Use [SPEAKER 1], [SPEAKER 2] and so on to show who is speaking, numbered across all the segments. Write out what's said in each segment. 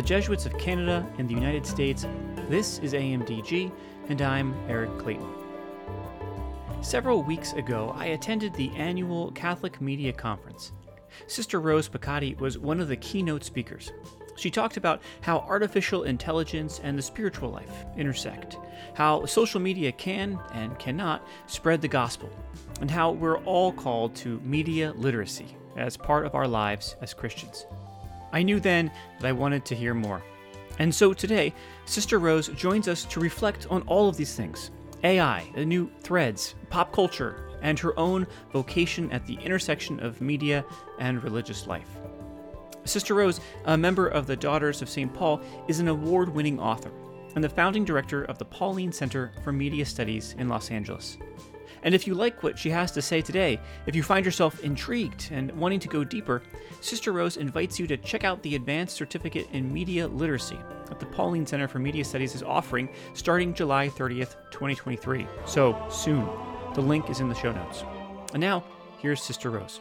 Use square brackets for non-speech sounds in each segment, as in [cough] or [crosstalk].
[SPEAKER 1] the Jesuits of Canada and the United States, this is AMDG, and I'm Eric Clayton. Several weeks ago, I attended the annual Catholic Media Conference. Sister Rose Pacatte was one of the keynote speakers. She talked about how artificial intelligence and the spiritual life intersect, how social media can and cannot spread the gospel, and how we're all called to media literacy as part of our lives as Christians. I knew then that I wanted to hear more. And so today, Sister Rose joins us to reflect on all of these things AI, the new threads, pop culture, and her own vocation at the intersection of media and religious life. Sister Rose, a member of the Daughters of St. Paul, is an award winning author and the founding director of the Pauline Center for Media Studies in Los Angeles. And if you like what she has to say today, if you find yourself intrigued and wanting to go deeper, Sister Rose invites you to check out the Advanced Certificate in Media Literacy that the Pauline Center for Media Studies is offering starting July 30th, 2023. So soon. The link is in the show notes. And now, here's Sister Rose.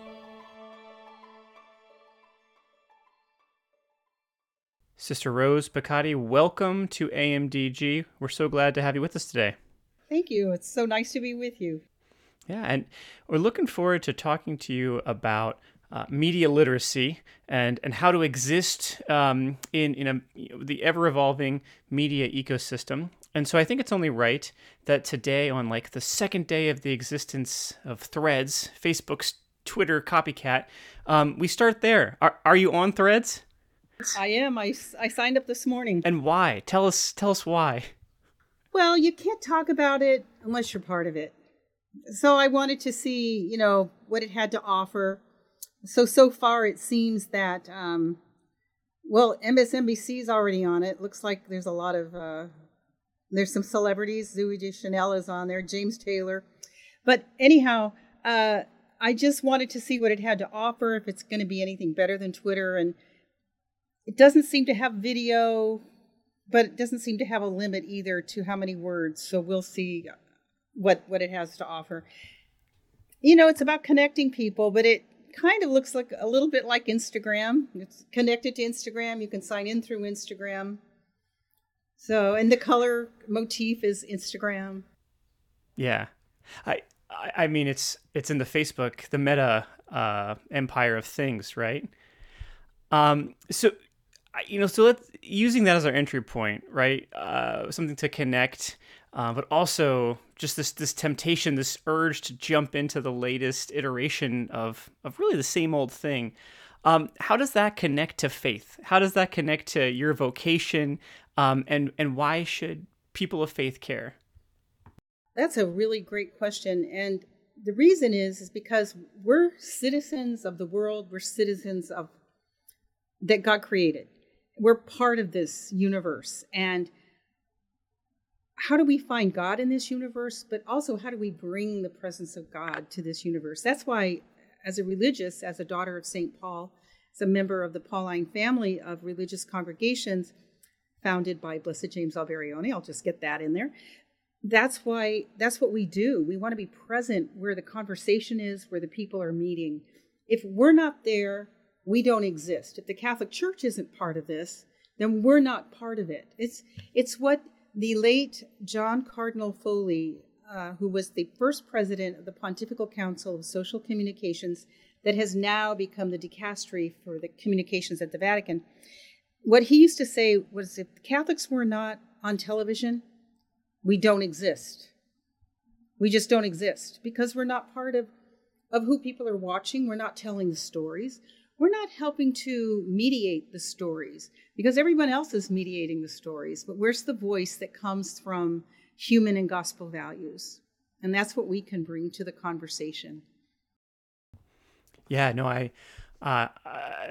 [SPEAKER 1] Sister Rose Pacatte, welcome to AMDG. We're so glad to have you with us today.
[SPEAKER 2] Thank you. It's so nice to be with you.
[SPEAKER 1] Yeah, and we're looking forward to talking to you about uh, media literacy and, and how to exist um, in, in a, you know, the ever evolving media ecosystem. And so I think it's only right that today, on like the second day of the existence of Threads, Facebook's Twitter copycat, um, we start there. Are, are you on Threads?
[SPEAKER 2] I am. I, I signed up this morning.
[SPEAKER 1] And why? Tell us tell us why.
[SPEAKER 2] Well, you can't talk about it unless you're part of it. So I wanted to see, you know, what it had to offer. So so far it seems that um well, MSNBC is already on it. Looks like there's a lot of uh there's some celebrities. Zooey Deschanel is on there, James Taylor. But anyhow, uh I just wanted to see what it had to offer, if it's going to be anything better than Twitter and it doesn't seem to have video, but it doesn't seem to have a limit either to how many words. So we'll see what what it has to offer. You know, it's about connecting people, but it kind of looks like a little bit like Instagram. It's connected to Instagram. You can sign in through Instagram. So, and the color motif is Instagram.
[SPEAKER 1] Yeah, I I mean it's it's in the Facebook, the Meta uh, empire of things, right? Um, so you know, so let's using that as our entry point, right? Uh, something to connect, uh, but also just this this temptation, this urge to jump into the latest iteration of of really the same old thing. Um, how does that connect to faith? How does that connect to your vocation? Um, and and why should people of faith care?
[SPEAKER 2] That's a really great question, and the reason is is because we're citizens of the world. We're citizens of that God created we're part of this universe and how do we find God in this universe, but also how do we bring the presence of God to this universe? That's why, as a religious, as a daughter of St. Paul, as a member of the Pauline family of religious congregations founded by Blessed James Alberione, I'll just get that in there. That's why, that's what we do. We want to be present where the conversation is, where the people are meeting. If we're not there, we don't exist. If the Catholic Church isn't part of this, then we're not part of it. It's it's what the late John Cardinal Foley, uh, who was the first president of the Pontifical Council of Social Communications, that has now become the dicastery for the communications at the Vatican. What he used to say was, if Catholics were not on television, we don't exist. We just don't exist because we're not part of of who people are watching. We're not telling the stories we're not helping to mediate the stories because everyone else is mediating the stories. But where's the voice that comes from human and gospel values? And that's what we can bring to the conversation.
[SPEAKER 1] Yeah, no, I, uh,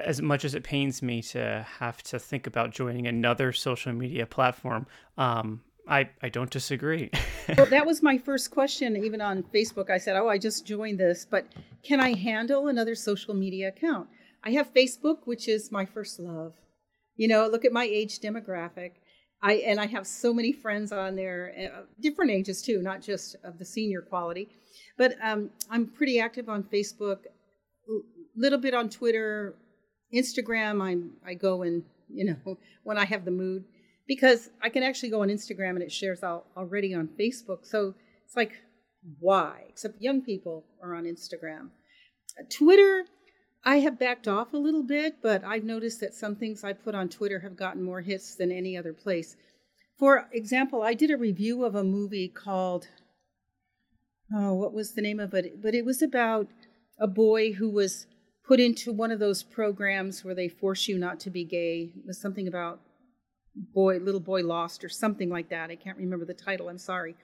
[SPEAKER 1] as much as it pains me to have to think about joining another social media platform, um, I, I don't disagree.
[SPEAKER 2] well, that [laughs] was my first question, even on Facebook. I said, Oh, I just joined this, but can I handle another social media account? I have Facebook, which is my first love. You know, look at my age demographic. I and I have so many friends on there, uh, different ages too, not just of the senior quality. But um, I'm pretty active on Facebook, a little bit on Twitter, Instagram. I'm I go and you know, [laughs] when I have the mood, because I can actually go on Instagram and it shares out already on Facebook. So it's like, why? Except young people are on Instagram. Twitter, I have backed off a little bit, but I've noticed that some things I put on Twitter have gotten more hits than any other place. For example, I did a review of a movie called, oh, what was the name of it? But it was about a boy who was put into one of those programs where they force you not to be gay. It was something about boy, little boy lost or something like that. I can't remember the title. I'm sorry.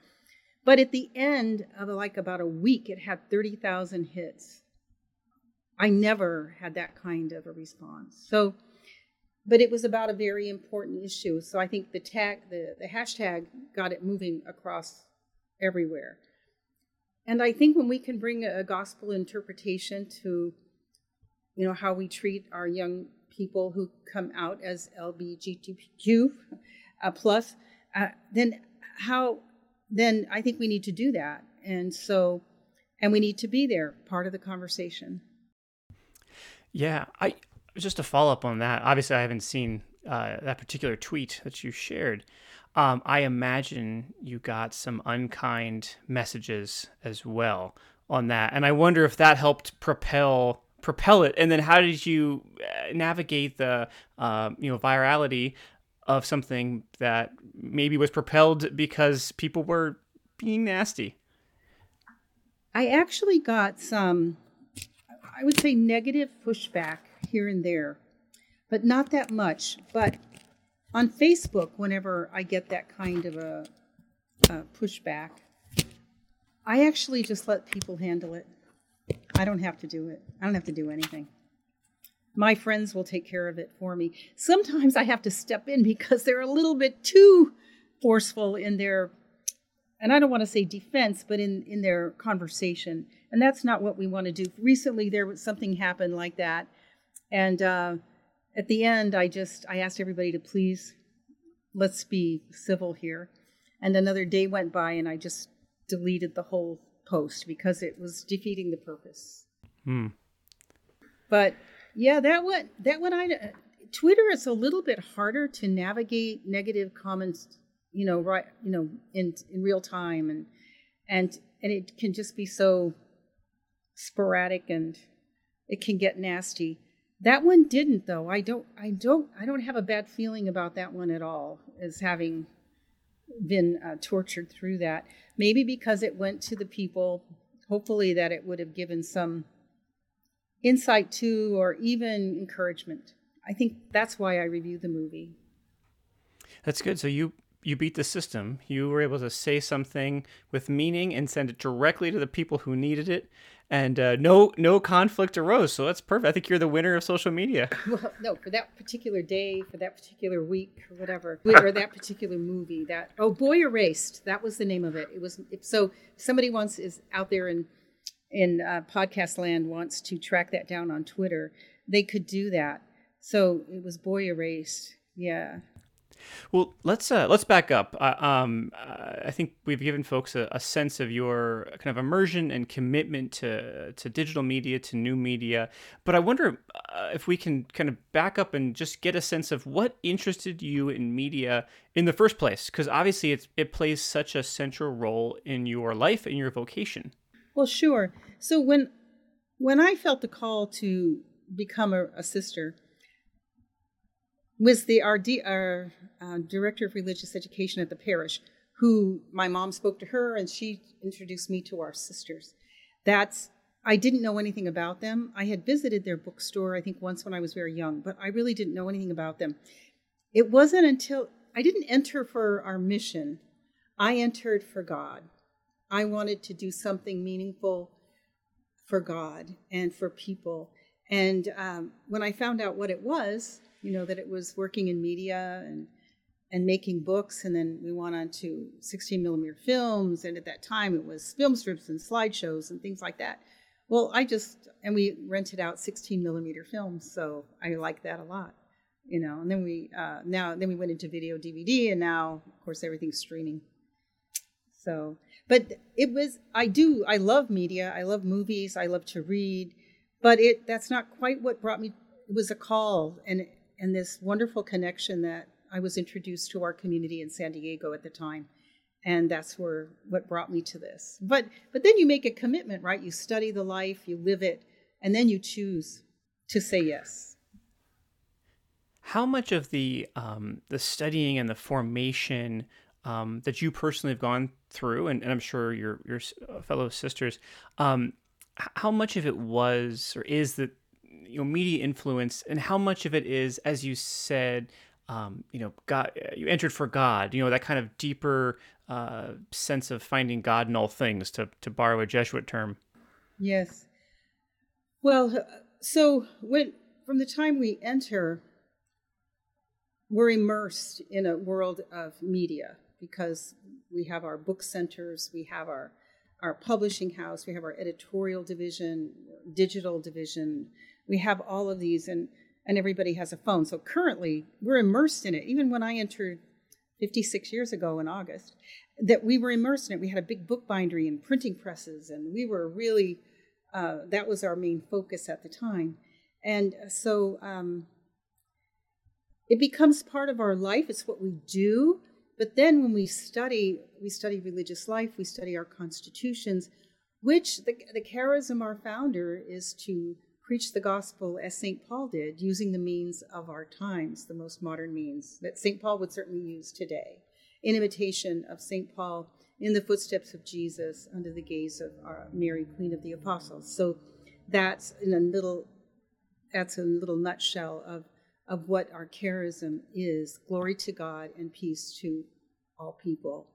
[SPEAKER 2] But at the end of like about a week, it had 30,000 hits. I never had that kind of a response. So, but it was about a very important issue. So I think the tag, the, the hashtag got it moving across everywhere. And I think when we can bring a, gospel interpretation to, you know, how we treat our young people who come out as LGBTQ uh, plus, uh, then how, then I think we need to do that. And so, and we need to be there, part of the conversation.
[SPEAKER 1] Yeah, I just to follow up on that. Obviously, I haven't seen uh, that particular tweet that you shared. Um, I imagine you got some unkind messages as well on that, and I wonder if that helped propel propel it. And then, how did you uh, navigate the uh, you know virality of something that maybe was propelled because people were being nasty?
[SPEAKER 2] I actually got some I would say negative pushback here and there, but not that much. But on Facebook, whenever I get that kind of a, a pushback, I actually just let people handle it. I don't have to do it. I don't have to do anything. My friends will take care of it for me. Sometimes I have to step in because they're a little bit too forceful in their and I don't want to say defense, but in, in their conversation. And that's not what we want to do. Recently, there was something happened like that. And uh, at the end, I just, I asked everybody to please, let's be civil here. And another day went by and I just deleted the whole post because it was defeating the purpose.
[SPEAKER 1] Hmm.
[SPEAKER 2] But yeah, that one, that one, I, Twitter is a little bit harder to navigate negative comments you know, right, you know, in in real time, and and and it can just be so sporadic, and it can get nasty. That one didn't, though. I don't, I don't, I don't have a bad feeling about that one at all, as having been uh, tortured through that. Maybe because it went to the people. Hopefully, that it would have given some insight to, or even encouragement. I think that's why I reviewed the movie.
[SPEAKER 1] That's good. So you you beat the system. You were able to say something with meaning and send it directly to the people who needed it, and uh, no no conflict arose. So that's perfect. I think you're the winner of social media. [laughs]
[SPEAKER 2] Well, no, for that particular day, for that particular week, or whatever, or that particular movie. That oh, Boy Erased. That was the name of it. It was so somebody wants is out there in in uh, podcast land wants to track that down on Twitter. They could do that. So it was Boy Erased. Yeah.
[SPEAKER 1] Well, let's uh, let's back up. Uh, um, uh, I think we've given folks a, a, sense of your kind of immersion and commitment to to digital media, to new media. But I wonder uh, if we can kind of back up and just get a sense of what interested you in media in the first place, because obviously it's, it plays such a central role in your life and your vocation.
[SPEAKER 2] Well, sure. So when when I felt the call to become a, a sister, was the uh, director of religious education at the parish, who my mom spoke to her and she introduced me to our sisters. That's I didn't know anything about them. I had visited their bookstore, I think, once when I was very young, but I really didn't know anything about them. It wasn't until I didn't enter for our mission, I entered for God. I wanted to do something meaningful for God and for people. And um, when I found out what it was, you know, that it was working in media and and making books, and then we went on to 16 millimeter films, and at that time it was film strips and slideshows and things like that. Well, I just and we rented out 16 millimeter films, so I like that a lot, you know. And then we uh, now then we went into video DVD, and now of course everything's streaming. So, but it was I do I love media, I love movies, I love to read, but it that's not quite what brought me. It was a call, and and this wonderful connection that I was introduced to our community in San Diego at the time. And that's where what brought me to this. But but then you make a commitment, right? You study the life, you live it, and then you choose to say yes.
[SPEAKER 1] How much of the um, the studying and the formation um, that you personally have gone through, and, and I'm sure your your uh, fellow sisters, um, how much of it was or is that you know media influence, and how much of it is, as you said, um, you know, God, you entered for God, you know, that kind of deeper uh, sense of finding God in all things, to to borrow a Jesuit term.
[SPEAKER 2] Yes. Well, so when from the time we enter, we're immersed in a world of media because we have our book centers, we have our our publishing house, we have our editorial division, digital division, we have all of these, and and everybody has a phone. So currently, we're immersed in it. Even when I entered 56 years ago in August, that we were immersed in it. We had a big book bindery and printing presses, and we were really uh, that was our main focus at the time. And so um, it becomes part of our life. It's what we do. But then when we study, we study religious life, we study our constitutions, which the, the charism our founder is to preach the gospel as St. Paul did, using the means of our times, the most modern means that St. Paul would certainly use today, in imitation of St. Paul in the footsteps of Jesus under the gaze of our Mary, Queen of the Apostles. So that's in a little that's a little nutshell of of what our charism is. Glory to God and peace to all people.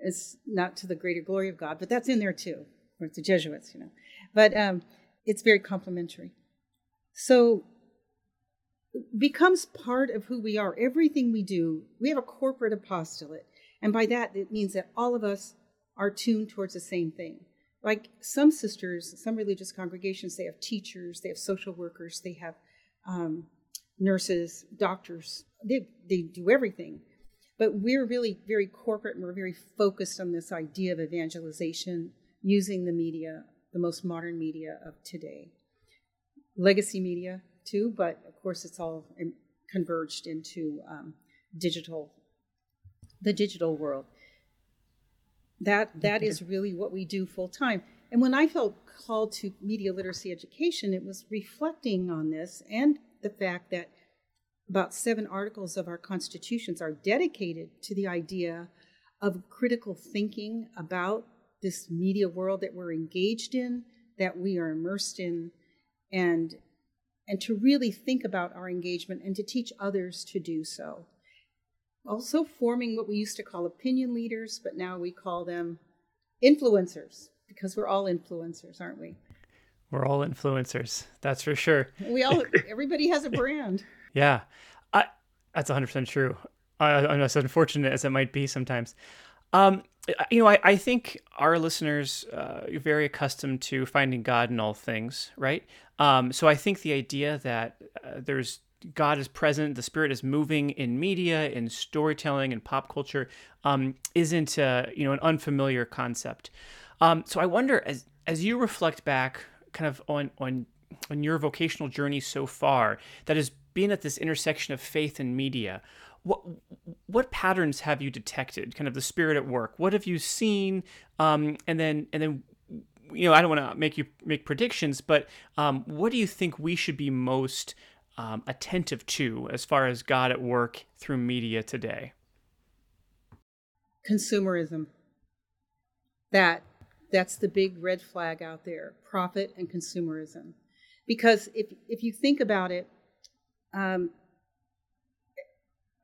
[SPEAKER 2] It's not to the greater glory of God, but that's in there too. Or it's the Jesuits, you know. But um, it's very complementary. So becomes part of who we are. Everything we do, we have a corporate apostolate. And by that, it means that all of us are tuned towards the same thing. Like some sisters, some religious congregations, they have teachers, they have social workers, they have um, nurses, doctors. They, they do everything. But we're really very corporate and we're very focused on this idea of evangelization using the media, the most modern media of today. Legacy media, too, but of course it's all converged into um, digital, the digital world. That that is really what we do full time. And when I felt called to media literacy education, it was reflecting on this and the fact that about seven articles of our constitutions are dedicated to the idea of critical thinking about this media world that we're engaged in, that we are immersed in, and and to really think about our engagement and to teach others to do so. Also, forming what we used to call opinion leaders, but now we call them influencers because we're all influencers, aren't we?
[SPEAKER 1] We're all influencers. That's for sure.
[SPEAKER 2] We all, [laughs] everybody has a brand.
[SPEAKER 1] yeah, I, that's 100% true. I, I'm as unfortunate as it might be sometimes. Um, you know, I, I think our listeners uh, are very accustomed to finding God in all things, right? Um, so I think the idea that uh, there's God is present, the Spirit is moving in media, in storytelling, and pop culture, um, isn't you know an unfamiliar concept. Um, so I wonder, as as you reflect back, kind of on on on your vocational journey so far, that has been at this intersection of faith and media. What what patterns have you detected? Kind of the Spirit at work. What have you seen? Um, and then and then you know, I don't want to make you make predictions, but um, what do you think we should be most um, attentive to as far as God at work through media today?
[SPEAKER 2] Consumerism. That that's the big red flag out there: profit and consumerism. Because if if you think about it, um,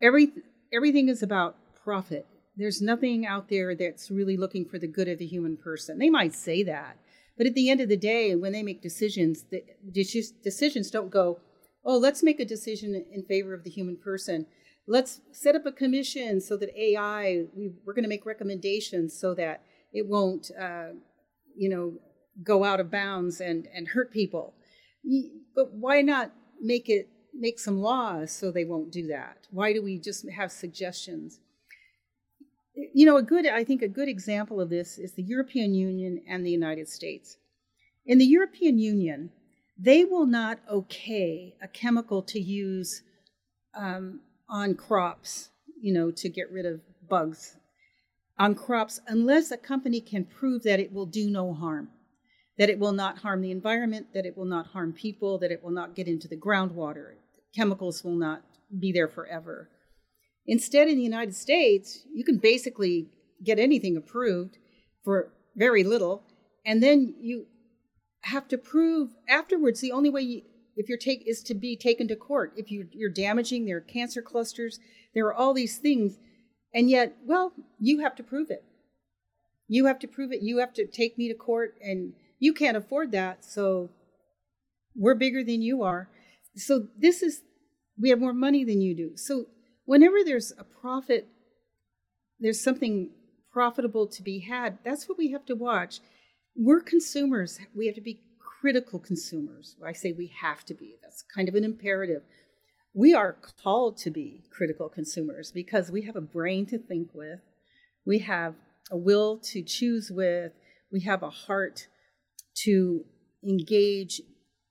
[SPEAKER 2] every everything is about profit. There's nothing out there that's really looking for the good of the human person. They might say that, but at the end of the day, when they make decisions, the decisions don't go, oh, let's make a decision in favor of the human person. Let's set up a commission so that AI, we, are going to make recommendations so that it won't, uh, you know, go out of bounds and, and hurt people. But why not make it make some laws so they won't do that? Why do we just have suggestions? You know, a good, I think a good example of this is the European Union and the United States. In the European Union, they will not okay a chemical to use um, on crops, you know, to get rid of bugs on crops unless a company can prove that it will do no harm, that it will not harm the environment, that it will not harm people, that it will not get into the groundwater. Chemicals will not be there forever. Instead, in the United States, you can basically get anything approved for very little, and then you have to prove afterwards. The only way you, if you're take is to be taken to court. If you, you're damaging, there are cancer clusters, there are all these things and yet, well, you have to prove it. You have to prove it. You have to take me to court, and you can't afford that. So we're bigger than you are. So this is, we have more money than you do. So whenever there's a profit, there's something profitable to be had, that's what we have to watch. We're consumers. We have to be critical consumers. I say we have to be. That's kind of an imperative we are called to be critical consumers because we have a brain to think with, we have a will to choose with, we have a heart to engage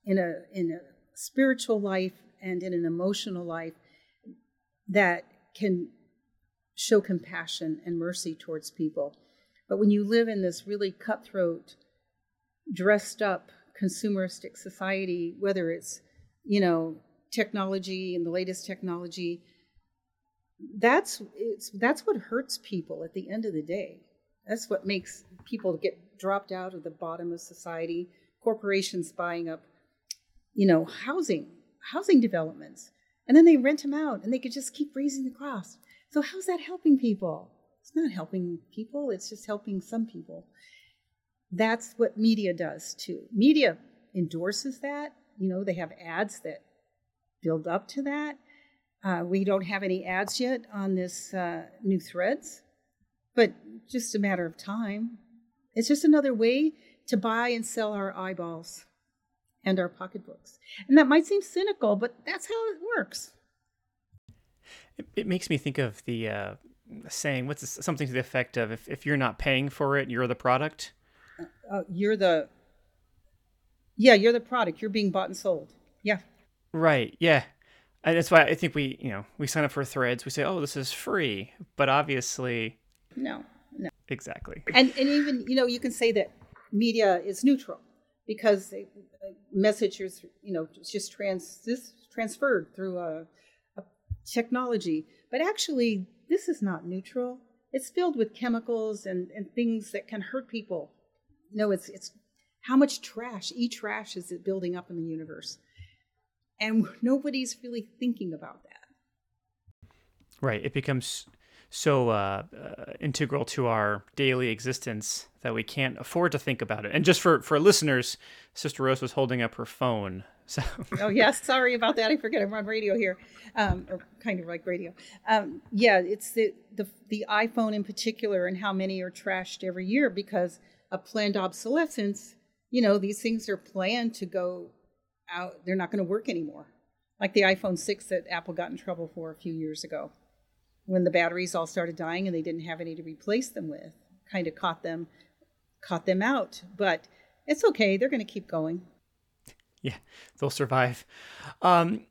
[SPEAKER 2] in a in a spiritual life and in an emotional life that can show compassion and mercy towards people. But when you live in this really cutthroat, dressed up consumeristic society, whether it's, you know, technology and the latest technology that's it's that's what hurts people at the end of the day that's what makes people get dropped out of the bottom of society corporations buying up you know housing housing developments. And then they rent them out and they could just keep raising the cost. So how's that helping people? It's not helping people it's just helping some people. That's what media does too. Media endorses that you know they have ads that build up to that. Uh, we don't have any ads yet on this uh, new threads, but just a matter of time. It's just another way to buy and sell our eyeballs and our pocketbooks. And that might seem cynical, but that's how it works.
[SPEAKER 1] It, it makes me think of the uh, saying, what's this, something to the effect of if, if you're not paying for it, you're the product?
[SPEAKER 2] Uh, uh, you're the, yeah, you're the product. You're being bought and sold. Yeah.
[SPEAKER 1] Right. Yeah. And that's why I think we, you know, we sign up for threads. We say, "Oh, this is free," but obviously,
[SPEAKER 2] no, no,
[SPEAKER 1] exactly.
[SPEAKER 2] And and even you know you can say that media is neutral because messages, you know, just trans this transferred through a, a technology, but actually this is not neutral. It's filled with chemicals and and things that can hurt people. No, it's it's how much trash, e trash, is it building up in the universe? and [laughs] nobody's really thinking about that.
[SPEAKER 1] Right. It becomes so uh, uh, integral to our daily existence that we can't afford to think about it. And just for for listeners, Sister Rose was holding up her phone. [laughs] So.
[SPEAKER 2] oh yes, sorry about that. I forget I'm on radio here, um, or kind of like radio. Um, yeah, it's the, the the iPhone in particular, and how many are trashed every year because of planned obsolescence. You know, these things are planned to go out, they're not going to work anymore. Like the iPhone 6 that Apple got in trouble for a few years ago when the batteries all started dying and they didn't have any to replace them with. Kind of caught them caught them out, but it's okay. They're going to keep going.
[SPEAKER 1] Yeah, they'll survive. Um,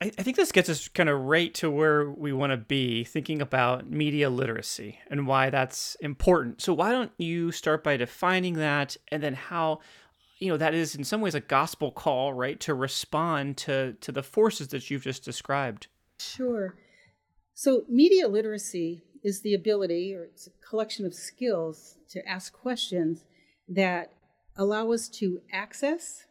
[SPEAKER 1] I, I think this gets us kind of right to where we want to be, thinking about media literacy and why that's important. So, why don't you start by defining that and then how you know that is in some ways a gospel call right to respond to to the forces that you've just described
[SPEAKER 2] sure so media literacy is the ability or it's a collection of skills to ask questions that allow us to access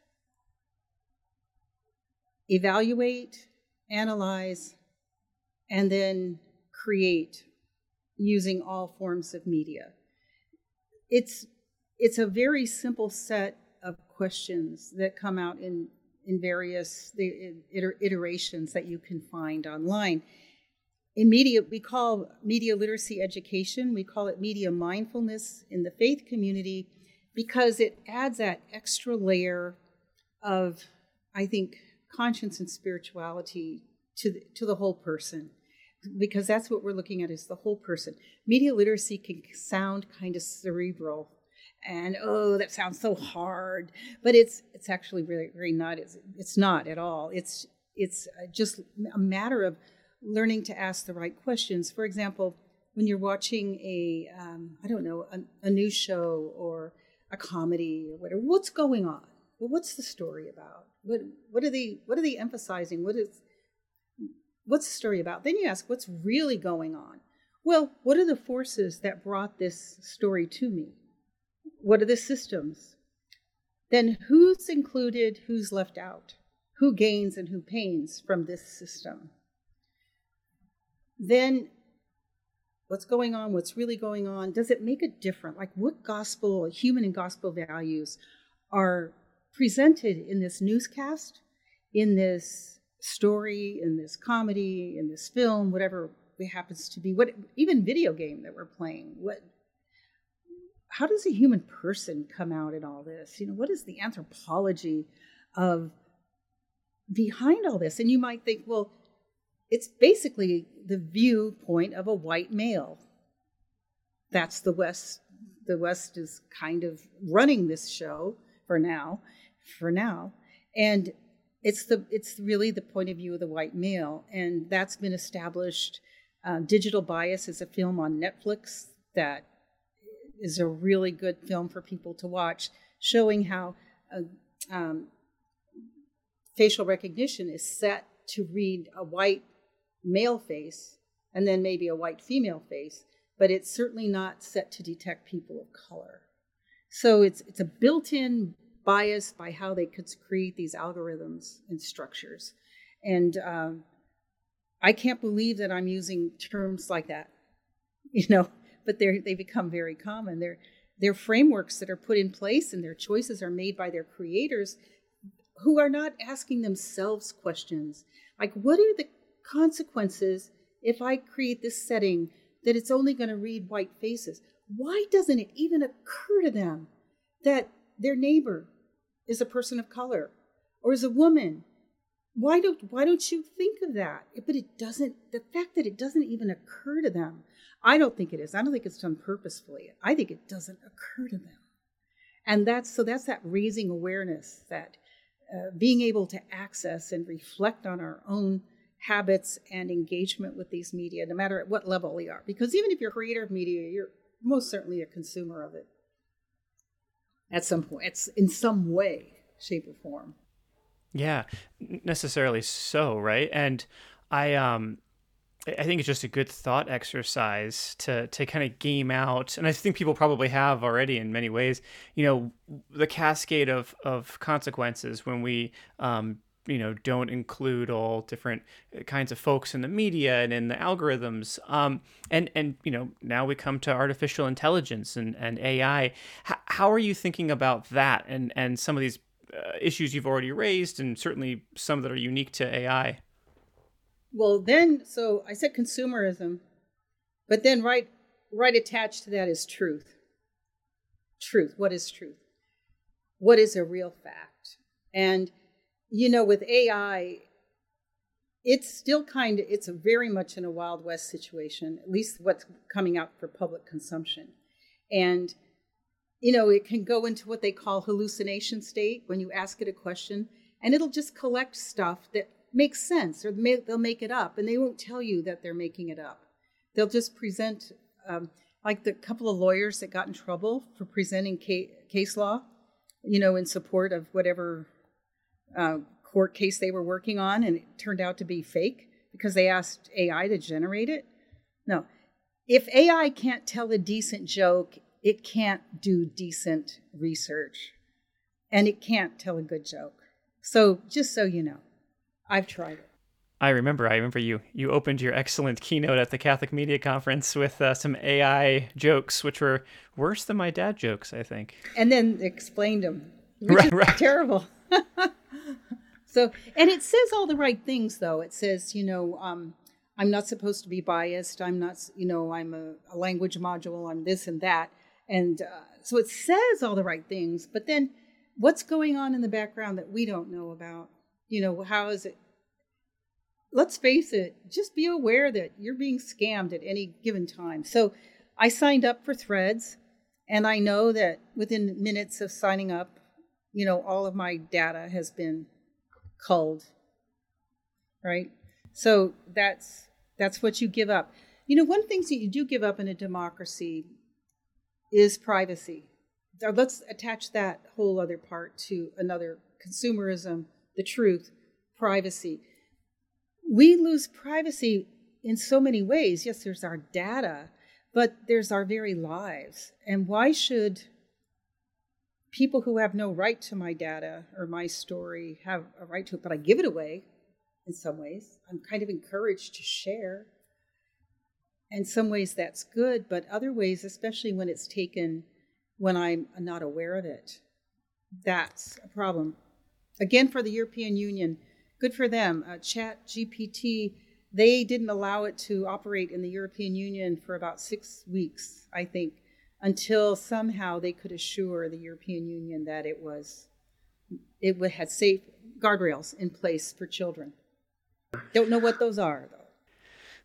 [SPEAKER 2] evaluate analyze and then create using all forms of media it's it's a very simple set of questions that come out in in various iterations that you can find online. In media, we call media literacy education. We call it media mindfulness in the faith community because it adds that extra layer of, I think, conscience and spirituality to the, to the whole person because that's what we're looking at is the whole person. Media literacy can sound kind of cerebral and oh that sounds so hard but it's it's actually really very not it's, it's not at all it's it's uh, just a matter of learning to ask the right questions. For example, when you're watching a um, I don't know a, a show or a comedy or whatever, what's going on? Well, what's the story about? What what are they what are they emphasizing? What is what's the story about? Then you ask, what's really going on? Well, what are the forces that brought this story to me? What are the systems? Then who's included, who's left out? Who gains and who pains from this system? Then what's going on, what's really going on? Does it make a difference? Like what gospel, human and gospel values are presented in this newscast, in this story, in this comedy, in this film, whatever it happens to be, what even video game that we're playing, what how does a human person come out in all this? You know, what is the anthropology of behind all this? And you might think, well, it's basically the viewpoint of a white male. That's the West. The West is kind of running this show for now, for now, and it's the it's really the point of view of the white male, and that's been established. Uh, Digital Bias is a film on Netflix that is a really good film for people to watch, showing how uh, um, facial recognition is set to read a white male face and then maybe a white female face, but it's certainly not set to detect people of color. So it's it's a built-in bias by how they could create these algorithms and structures, and um, I can't believe that I'm using terms like that, [laughs] you know. But they they become very common. They're they're frameworks that are put in place, and their choices are made by their creators, who are not asking themselves questions like, what are the consequences if I create this setting that it's only going to read white faces? Why doesn't it even occur to them that their neighbor is a person of color or is a woman? Why don't why don't you think of that? But it doesn't the fact that it doesn't even occur to them. I don't think it is. I don't think it's done purposefully. I think it doesn't occur to them. And that's so that's that raising awareness that uh, being able to access and reflect on our own habits and engagement with these media, no matter at what level we are. Because even if you're a creator of media, you're most certainly a consumer of it at some point. It's in some way, shape, or form.
[SPEAKER 1] Yeah, necessarily so, right? And I um I think it's just a good thought exercise to to kind of game out, and I think people probably have already in many ways. You know, the cascade of of consequences when we um, you know don't include all different uh, kinds of folks in the media and in the algorithms. Um, and and you know now we come to artificial intelligence and and ai H- how are you thinking about that and and some of these uh, issues you've already raised and certainly some that are unique to ai
[SPEAKER 2] well then so i said consumerism but then right right attached to that is truth. Truth. What is truth? What is a real fact? And you know, with AI, it's still kind of it's very much in a wild west situation at least what's coming out for public consumption. And you know it can go into what they call hallucination state when you ask it a question and it'll just collect stuff that makes sense or they'll make it up and they won't tell you that they're making it up. They'll just present um, like the couple of lawyers that got in trouble for presenting case law you know in support of whatever uh, court case they were working on, and it turned out to be fake because they asked AI to generate it. No. If AI can't tell a decent joke, it can't do decent research and it can't tell a good joke. So, just so you know, I've tried it.
[SPEAKER 1] I remember. I remember you. You opened your excellent keynote at the Catholic Media Conference with uh, some AI jokes, which were worse than my dad jokes, I think.
[SPEAKER 2] And then explained them, which right, is right. terrible. [laughs] so, and it says all the right things, though. It says, you know, um, I'm not supposed to be biased. I'm not, you know, I'm a, a language module. I'm this and that. And uh, so it says all the right things, but then what's going on in the background that we don't know about? You know, how is it? Let's face it, just be aware that you're being scammed at any given time. So I signed up for Threads, and I know that within minutes of signing up, you know, all of my data has been culled right? So that's that's what you give up. You know, one of the things that you do give up in a democracy is privacy. Let's attach that whole other part to another consumerism, the truth, privacy. We lose privacy in so many ways. Yes, there's our data, but there's our very lives. And why should people who have no right to my data or my story have a right to it, but I give it away in some ways? I'm kind of encouraged to share. In some ways, that's good, but other ways, especially when it's taken when I'm not aware of it, that's a problem. Again, for the European Union, good for them. Uh, Chat GPT they didn't allow it to operate in the European Union for about six weeks, I think, until somehow they could assure the European Union that it was it had safe guardrails in place for children. Don't know what those are though.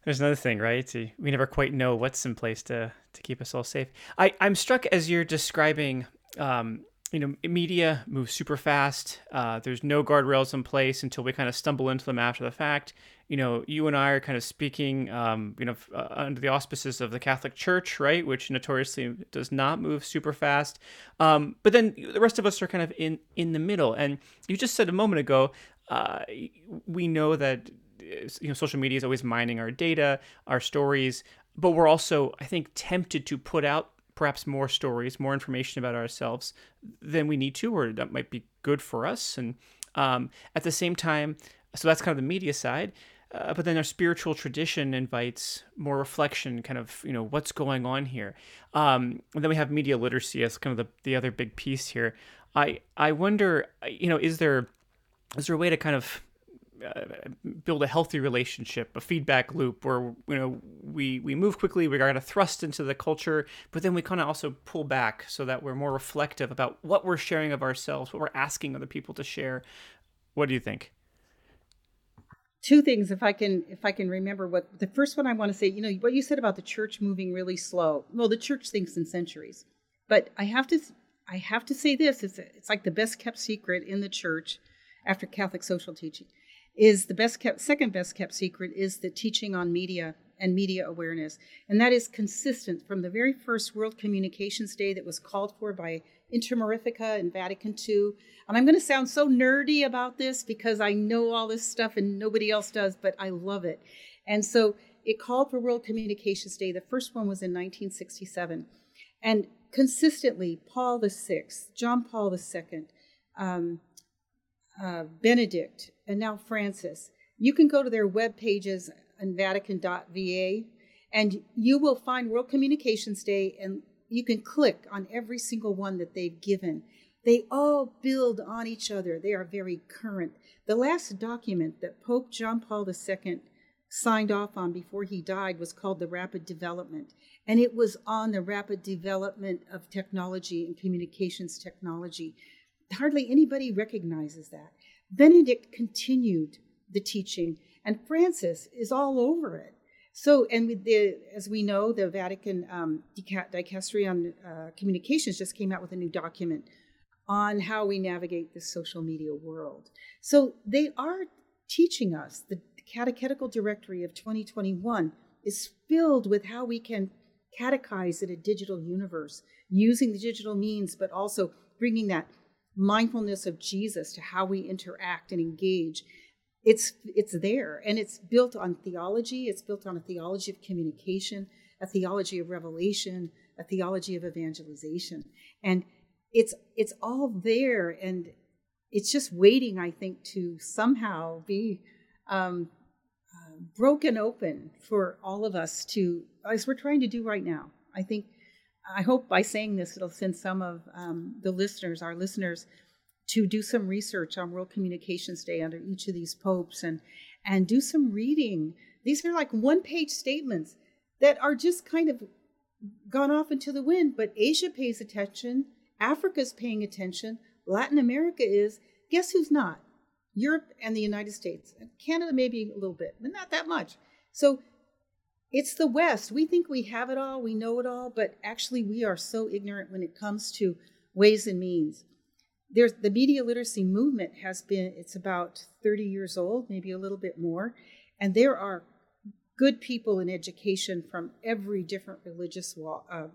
[SPEAKER 1] There's another thing, right? We never quite know what's in place to to keep us all safe. I I'm struck as you're describing um, you know, media moves super fast. Uh, there's no guardrails in place until we kind of stumble into them after the fact. You know, you and I are kind of speaking, um, you know, uh, under the auspices of the Catholic Church, right, which notoriously does not move super fast. Um, but then the rest of us are kind of in in the middle. And you just said a moment ago, uh, we know that you know social media is always mining our data, our stories, but we're also, I think, tempted to put out perhaps more stories, more information about ourselves than we need to, or that might be good for us. And um, at the same time, so that's kind of the media side. Uh, but then our spiritual tradition invites more reflection, kind of, you know, what's going on here. Um, and then we have media literacy as kind of the, the other big piece here. I I wonder, you know, is there is there a way to kind of uh, build a healthy relationship, a feedback loop where you know we we move quickly, we got to thrust into the culture, but then we kind of also pull back so that we're more reflective about what we're sharing of ourselves, what we're asking other people to share. What do you think?
[SPEAKER 2] Two things, if I can, if I can remember what the first one I want to say. You know what you said about the church moving really slow. Well, the church thinks in centuries, but I have to, I have to say this: it's it's like the best kept secret in the church after Catholic social teaching is the best kept second best kept secret is the teaching on media and media awareness. And that is consistent from the very first world communications day that was called for by Inter Mirifica in vatican ii and i'm going to sound so nerdy about this because i know all this stuff and nobody else does but i love it. And so it called for world communications day. The first one was in 1967 and consistently paul vi john paul ii um, uh, benedict and now Francis. You can go to their web pages on Vatican.va and you will find World Communications Day and you can click on every single one that they've given. They all build on each other. They are very current. The last document that Pope John Paul II signed off on before he died was called the Rapid Development. And it was on the rapid development of technology and communications technology. Hardly anybody recognizes that. Benedict continued the teaching, and Francis is all over it. So, and the, as we know, the Vatican um, Dicastery on uh, Communications just came out with a new document on how we navigate the social media world. So, they are teaching us. The Catechetical Directory of 2021 is filled with how we can catechize in a digital universe using the digital means, but also bringing that mindfulness of Jesus to how we interact and engage. It's it's there and it's built on theology, it's built on a theology of communication, a theology of revelation, a theology of evangelization. And it's it's all there and it's just waiting, I think, to somehow be um, uh, broken open for all of us to, as we're trying to do right now. I think I hope by saying this, it'll send some of um, the listeners, our listeners, to do some research on World Communications Day under each of these popes and and do some reading. These are like one-page statements that are just kind of gone off into the wind. But Asia pays attention, Africa's paying attention, Latin America is. Guess who's not? Europe and the United States. Canada maybe a little bit, but not that much. So it's the West. We think we have it all, we know it all, but actually we are so ignorant when it comes to ways and means. there's the media literacy movement has been it's about 30 years old maybe a little bit more and there are good people in education from every different religious uh,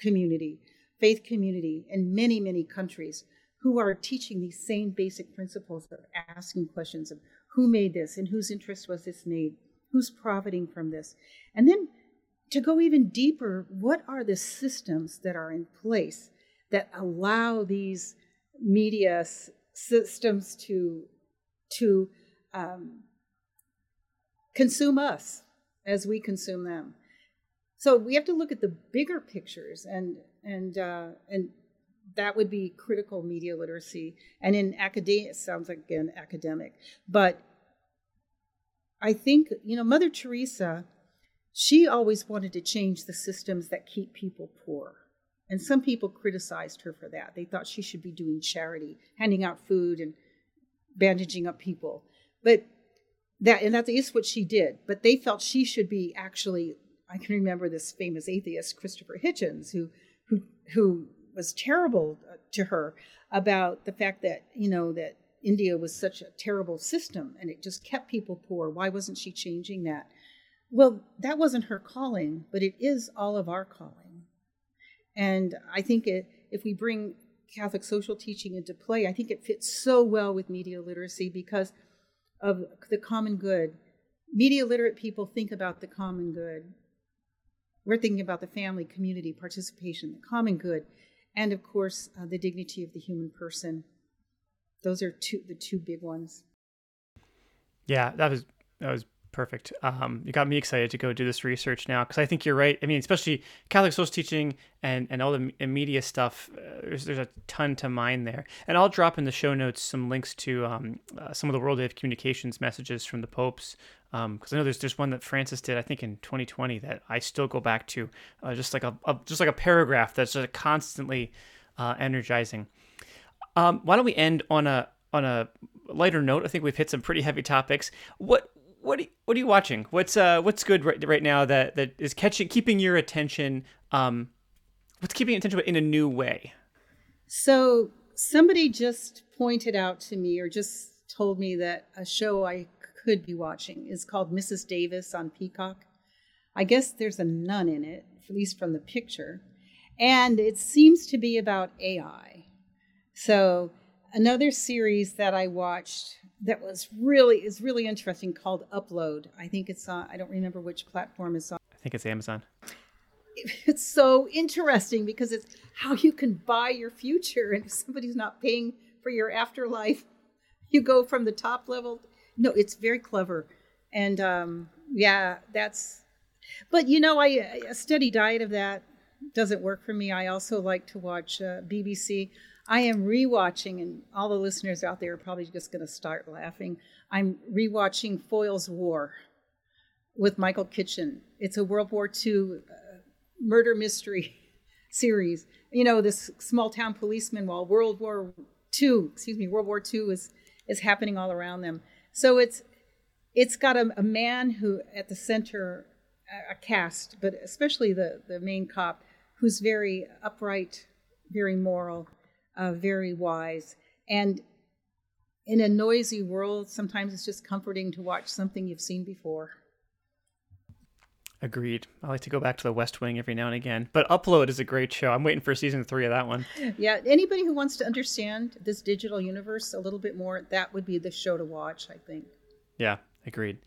[SPEAKER 2] community faith community in many many countries who are teaching these same basic principles of asking questions of who made this and whose interest was this made who's profiting from this and then to go even deeper what are the systems that are in place that allow these media s- systems to to um, consume us as we consume them. So we have to look at the bigger pictures, and and uh, and that would be critical media literacy. And in academia, it sounds like again academic, but I think you know Mother Teresa. She always wanted to change the systems that keep people poor. And some people criticized her for that. They thought she should be doing charity, handing out food and bandaging up people. But that and that is what she did. But they felt she should be actually I can remember this famous atheist Christopher Hitchens who who who was terrible to her about the fact that, you know, that India was such a terrible system and it just kept people poor. Why wasn't she changing that? Well, that wasn't her calling, but it is all of our calling. And I think it, if we bring Catholic social teaching into play, I think it fits so well with media literacy because of the common good. Media literate people think about the common good. We're thinking about the family, community, participation, the common good, and of course, uh, the dignity of the human person. Those are two the two big ones.
[SPEAKER 1] Yeah, that was that was Perfect. Um, you got me excited to go do this research now because I think you're right. I mean, especially Catholic social teaching and, and all the media stuff. Uh, there's there's a ton to mine there, and I'll drop in the show notes some links to um, uh, some of the World of Communications messages from the popes because um, I know there's there's one that Francis did I think in 2020 that I still go back to, uh, just like a, a, just like a paragraph that's just constantly uh, energizing. Um, why don't we end on a on a lighter note? I think we've hit some pretty heavy topics. What what are, what are you watching? What's uh what's good right, right now that that is catching keeping your attention? Um, what's keeping attention in a new way?
[SPEAKER 2] So somebody just pointed out to me, or just told me that a show I could be watching is called Mrs. Davis on Peacock. I guess there's a nun in it, at least from the picture, and it seems to be about AI. So another series that I watched that was really is really interesting called Upload. I think it's on. I don't remember which platform it's on.
[SPEAKER 1] I think it's Amazon.
[SPEAKER 2] It's so interesting because it's how you can buy your future, and if somebody's not paying for your afterlife, [laughs] you go from the top level. No, it's very clever, and um, yeah, that's. But you know, I a steady diet of that doesn't work for me. I also like to watch uh, BBC. I am rewatching, and all the listeners out there are probably just going to start laughing. I'm rewatching Foyle's War with Michael Kitchen. It's a World War II uh, murder mystery [laughs] series. You know, this small town policeman while World War II, excuse me, World War II is is happening all around them. So it's it's got a, a man who at the center, a, a cast, but especially the the main cop, who's very upright, very moral uh, very wise. And in a noisy world, sometimes it's just comforting to watch something you've seen before.
[SPEAKER 1] Agreed. I like to go back to the West Wing every now and again. But Upload is a great show. I'm waiting for season three of that one.
[SPEAKER 2] Yeah. Anybody who wants to understand this digital universe a little bit more, that would be the show to watch, I think.
[SPEAKER 1] Yeah, agreed.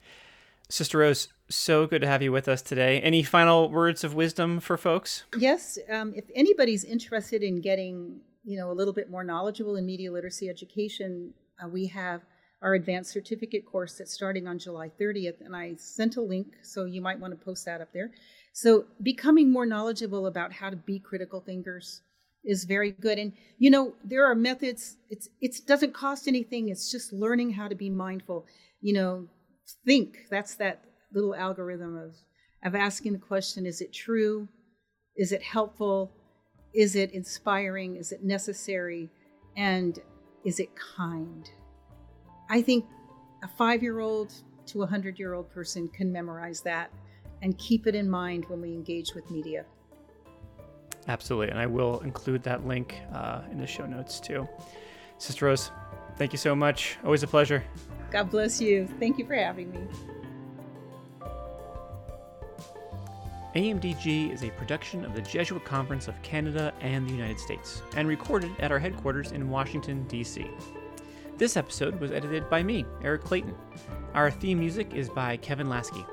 [SPEAKER 1] Sister Rose, so good to have you with us today. Any final words of wisdom for folks?
[SPEAKER 2] Yes. Um, if anybody's interested in getting you know a little bit more knowledgeable in media literacy education, uh, we have our advanced certificate course that's starting on July 30th, and I sent a link, so you might want to post that up there. So becoming more knowledgeable about how to be critical thinkers is very good. And you know, there are methods. It's it doesn't cost anything. It's just learning how to be mindful. You know, think. That's that little algorithm of of asking the question: Is it true? Is it helpful? Is it inspiring? Is it necessary? And is it kind? I think a five year old to a hundred year old person can memorize that and keep it in mind when we engage with media.
[SPEAKER 1] Absolutely. And I will include that link uh, in the show notes too. Sister Rose, thank you so much. Always a pleasure.
[SPEAKER 2] God bless you. Thank you for having me.
[SPEAKER 1] AMDG is a production of the Jesuit Conference of Canada and the United States, and recorded at our headquarters in Washington, D.C. This episode was edited by me, Eric Clayton. Our theme music is by Kevin Laskey.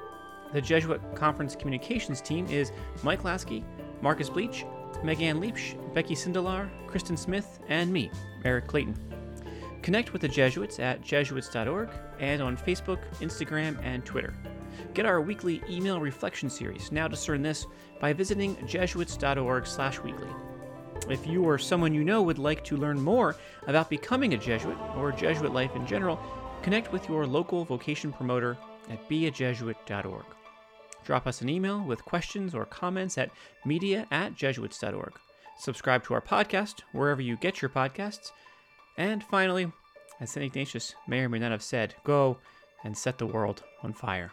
[SPEAKER 1] The Jesuit Conference Communications team is Mike Laskey, Marcus Bleech, Megan Leipsch, Becky Sindelar, Kristen Smith, and me, Eric Clayton. Connect with the Jesuits at jesuits.org and on Facebook, Instagram, and Twitter. Get our weekly email reflection series. Now discern this by visiting jesuits.org slash weekly. If you or someone you know would like to learn more about becoming a Jesuit or Jesuit life in general, connect with your local vocation promoter at beajesuit.org. Drop us an email with questions or comments at media at jesuits.org. Subscribe to our podcast wherever you get your podcasts. And finally, as St. Ignatius may or may not have said, go and set the world on fire.